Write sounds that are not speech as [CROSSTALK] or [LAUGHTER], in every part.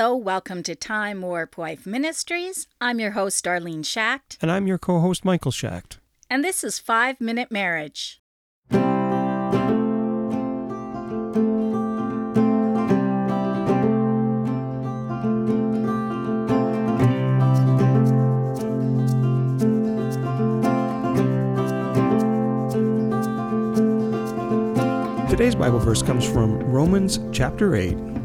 Hello, welcome to Time Warp Wife Ministries. I'm your host, Darlene Schacht, And I'm your co host, Michael Schacht. and this is Five Minute Marriage. Today's Bible verse comes from Romans chapter 8,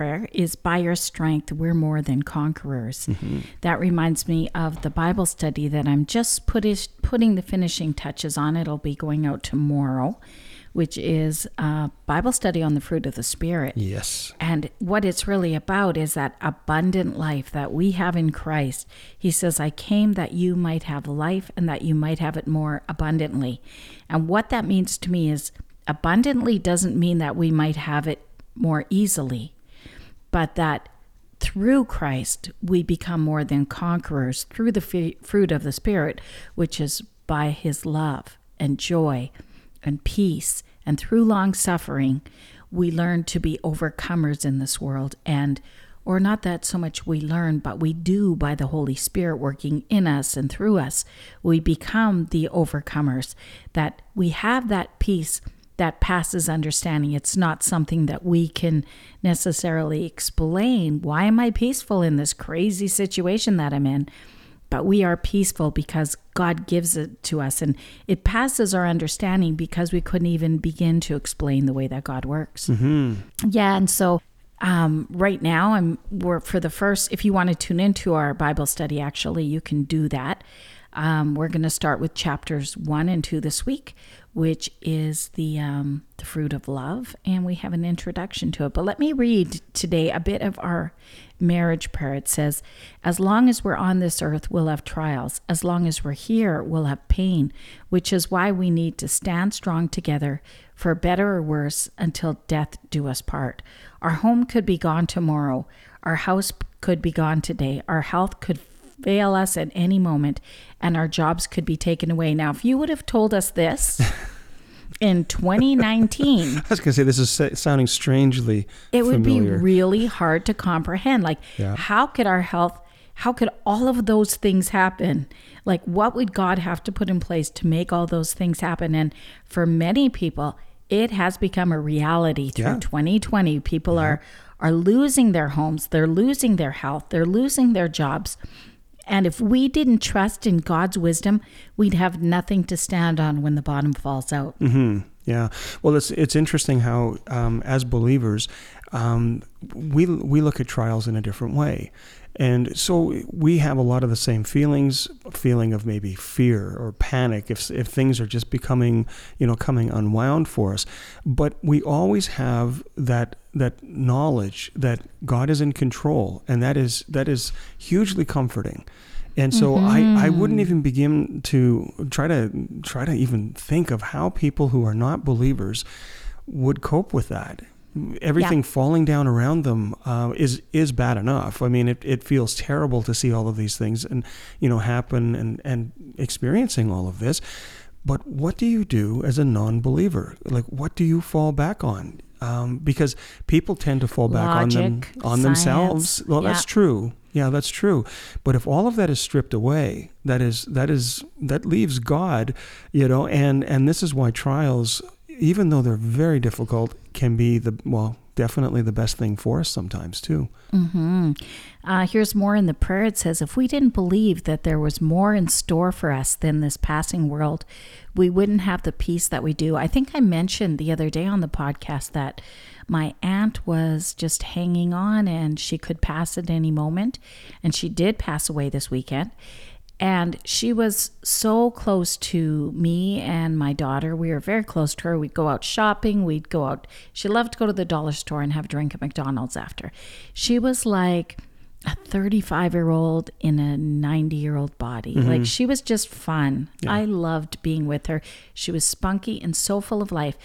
prayer is by your strength, we're more than conquerors. Mm-hmm. That reminds me of the Bible study that I'm just put putting the finishing touches on. It'll be going out tomorrow, which is a Bible study on the fruit of the Spirit. Yes. And what it's really about is that abundant life that we have in Christ. He says, I came that you might have life and that you might have it more abundantly. And what that means to me is abundantly doesn't mean that we might have it more easily, but that through Christ we become more than conquerors through the f- fruit of the Spirit, which is by his love and joy and peace. And through long suffering, we learn to be overcomers in this world. And, or not that so much we learn, but we do by the Holy Spirit working in us and through us. We become the overcomers, that we have that peace that passes understanding. It's not something that we can necessarily explain. Why am I peaceful in this crazy situation that I'm in? But we are peaceful because God gives it to us and it passes our understanding because we couldn't even begin to explain the way that God works. Yeah, and so um, right now I'm we're for the first if you want to tune into our Bible study actually you can do that. Um, we're going to start with chapters one and two this week, which is the um, the fruit of love, and we have an introduction to it. But let me read today a bit of our marriage prayer. It says, "As long as we're on this earth, we'll have trials. As long as we're here, we'll have pain, which is why we need to stand strong together, for better or worse, until death do us part. Our home could be gone tomorrow. Our house could be gone today. Our health could." Fail us at any moment and our jobs could be taken away. Now, if you would have told us this [LAUGHS] in 2019, [LAUGHS] I was going to say, this is sounding strangely it would familiar. be really hard to comprehend. Like, Yeah. how could our health, how could all of those things happen? Like, what would God have to put in place to make all those things happen? And for many people, it has become a reality through Yeah. 2020. People are are losing their homes, they're losing their health, they're losing their jobs. And if we didn't trust in God's wisdom, we'd have nothing to stand on when the bottom falls out. Mm-hmm. Yeah. Well, it's it's interesting how, um, as believers, um, we we look at trials in a different way, and so we have a lot of the same feelings, feeling of maybe fear or panic if if things are just becoming, you know, coming unwound for us. But we always have that that knowledge that God is in control, and that is that is hugely comforting. And so I, I mm-hmm. wouldn't even begin to try to try to even think of how people who are not believers would cope with that. Everything falling down around them uh, is is bad enough. I mean, it, it feels terrible to see all of these things and you know happen and and experiencing all of this. But what do you do as a non-believer? Like, what do you fall back on? Um, because people tend to fall back on them Logic, on themselves. science, Well, that's true. Yeah, that's true. But if all of that is stripped away, that is that is that leaves God, you know, and and this is why trials, even though they're very difficult, can be the well, definitely the best thing for us sometimes too. Mm-hmm. Uh, here's more in the prayer. It says, If we didn't believe that there was more in store for us than this passing world, we wouldn't have the peace that we do. I think I mentioned the other day on the podcast that my aunt was just hanging on and she could pass at any moment. And she did pass away this weekend. And she was so close to me and my daughter. We were very close to her. We'd go out shopping. We'd go out. She loved to go to the dollar store and have a drink at McDonald's after. She was like a 35 year old in a 90 year old body. Mm-hmm. Like she was just fun. Yeah. I loved being with her. She was spunky and so full of life.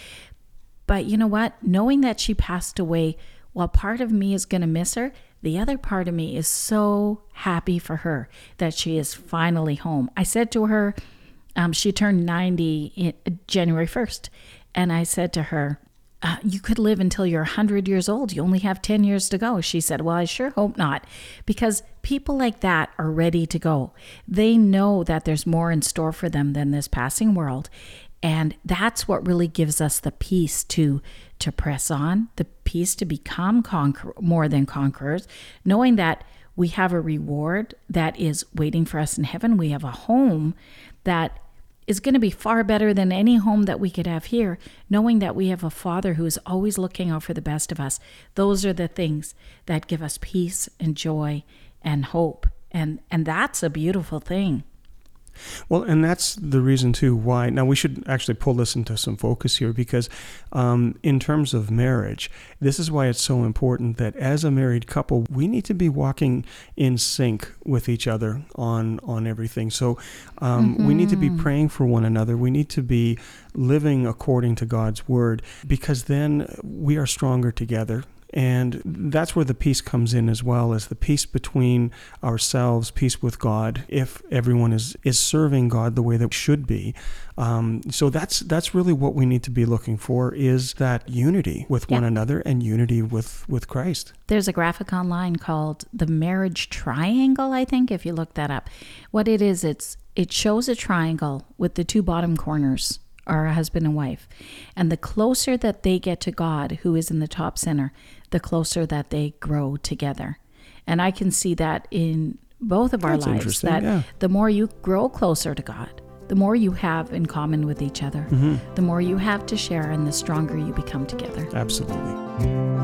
But you know what? Knowing that she passed away, while part of me is going to miss her, the other part of me is so happy for her that she is finally home. I said to her, um, she turned 90 in, January 1st. And I said to her, uh, You could live until you're 100 years old. You only have 10 years to go. She said, Well, I sure hope not. Because people like that are ready to go. They know that there's more in store for them than this passing world. And that's what really gives us the peace to to press on, the peace to become conquer- more than conquerors, knowing that we have a reward that is waiting for us in heaven. We have a home that is going to be far better than any home that we could have here, knowing that we have a father who is always looking out for the best of us. Those are the things that give us peace and joy and hope. And and that's a beautiful thing. Well, and that's the reason too why. Now we should actually pull this into some focus here because, um, in terms of marriage, this is why it's so important that as a married couple, we need to be walking in sync with each other on on everything. So um, we need to be praying for one another. We need to be living according to God's word because then we are stronger together. And that's where the peace comes in as well as the peace between ourselves, peace with God, if everyone is, is serving God the way that should be. Um, so that's that's really what we need to be looking for is that unity with one another and unity with, with Christ. There's a graphic online called the marriage triangle, I think, if you look that up. What it is, it's it shows a triangle with the two bottom corners are a husband and wife. And the closer that they get to God, who is in the top center, the closer that they grow together. And I can see that in both of our That's lives that yeah. the more you grow closer to God, the more you have in common with each other, Mm-hmm. the more you have to share, and the stronger you become together. Absolutely.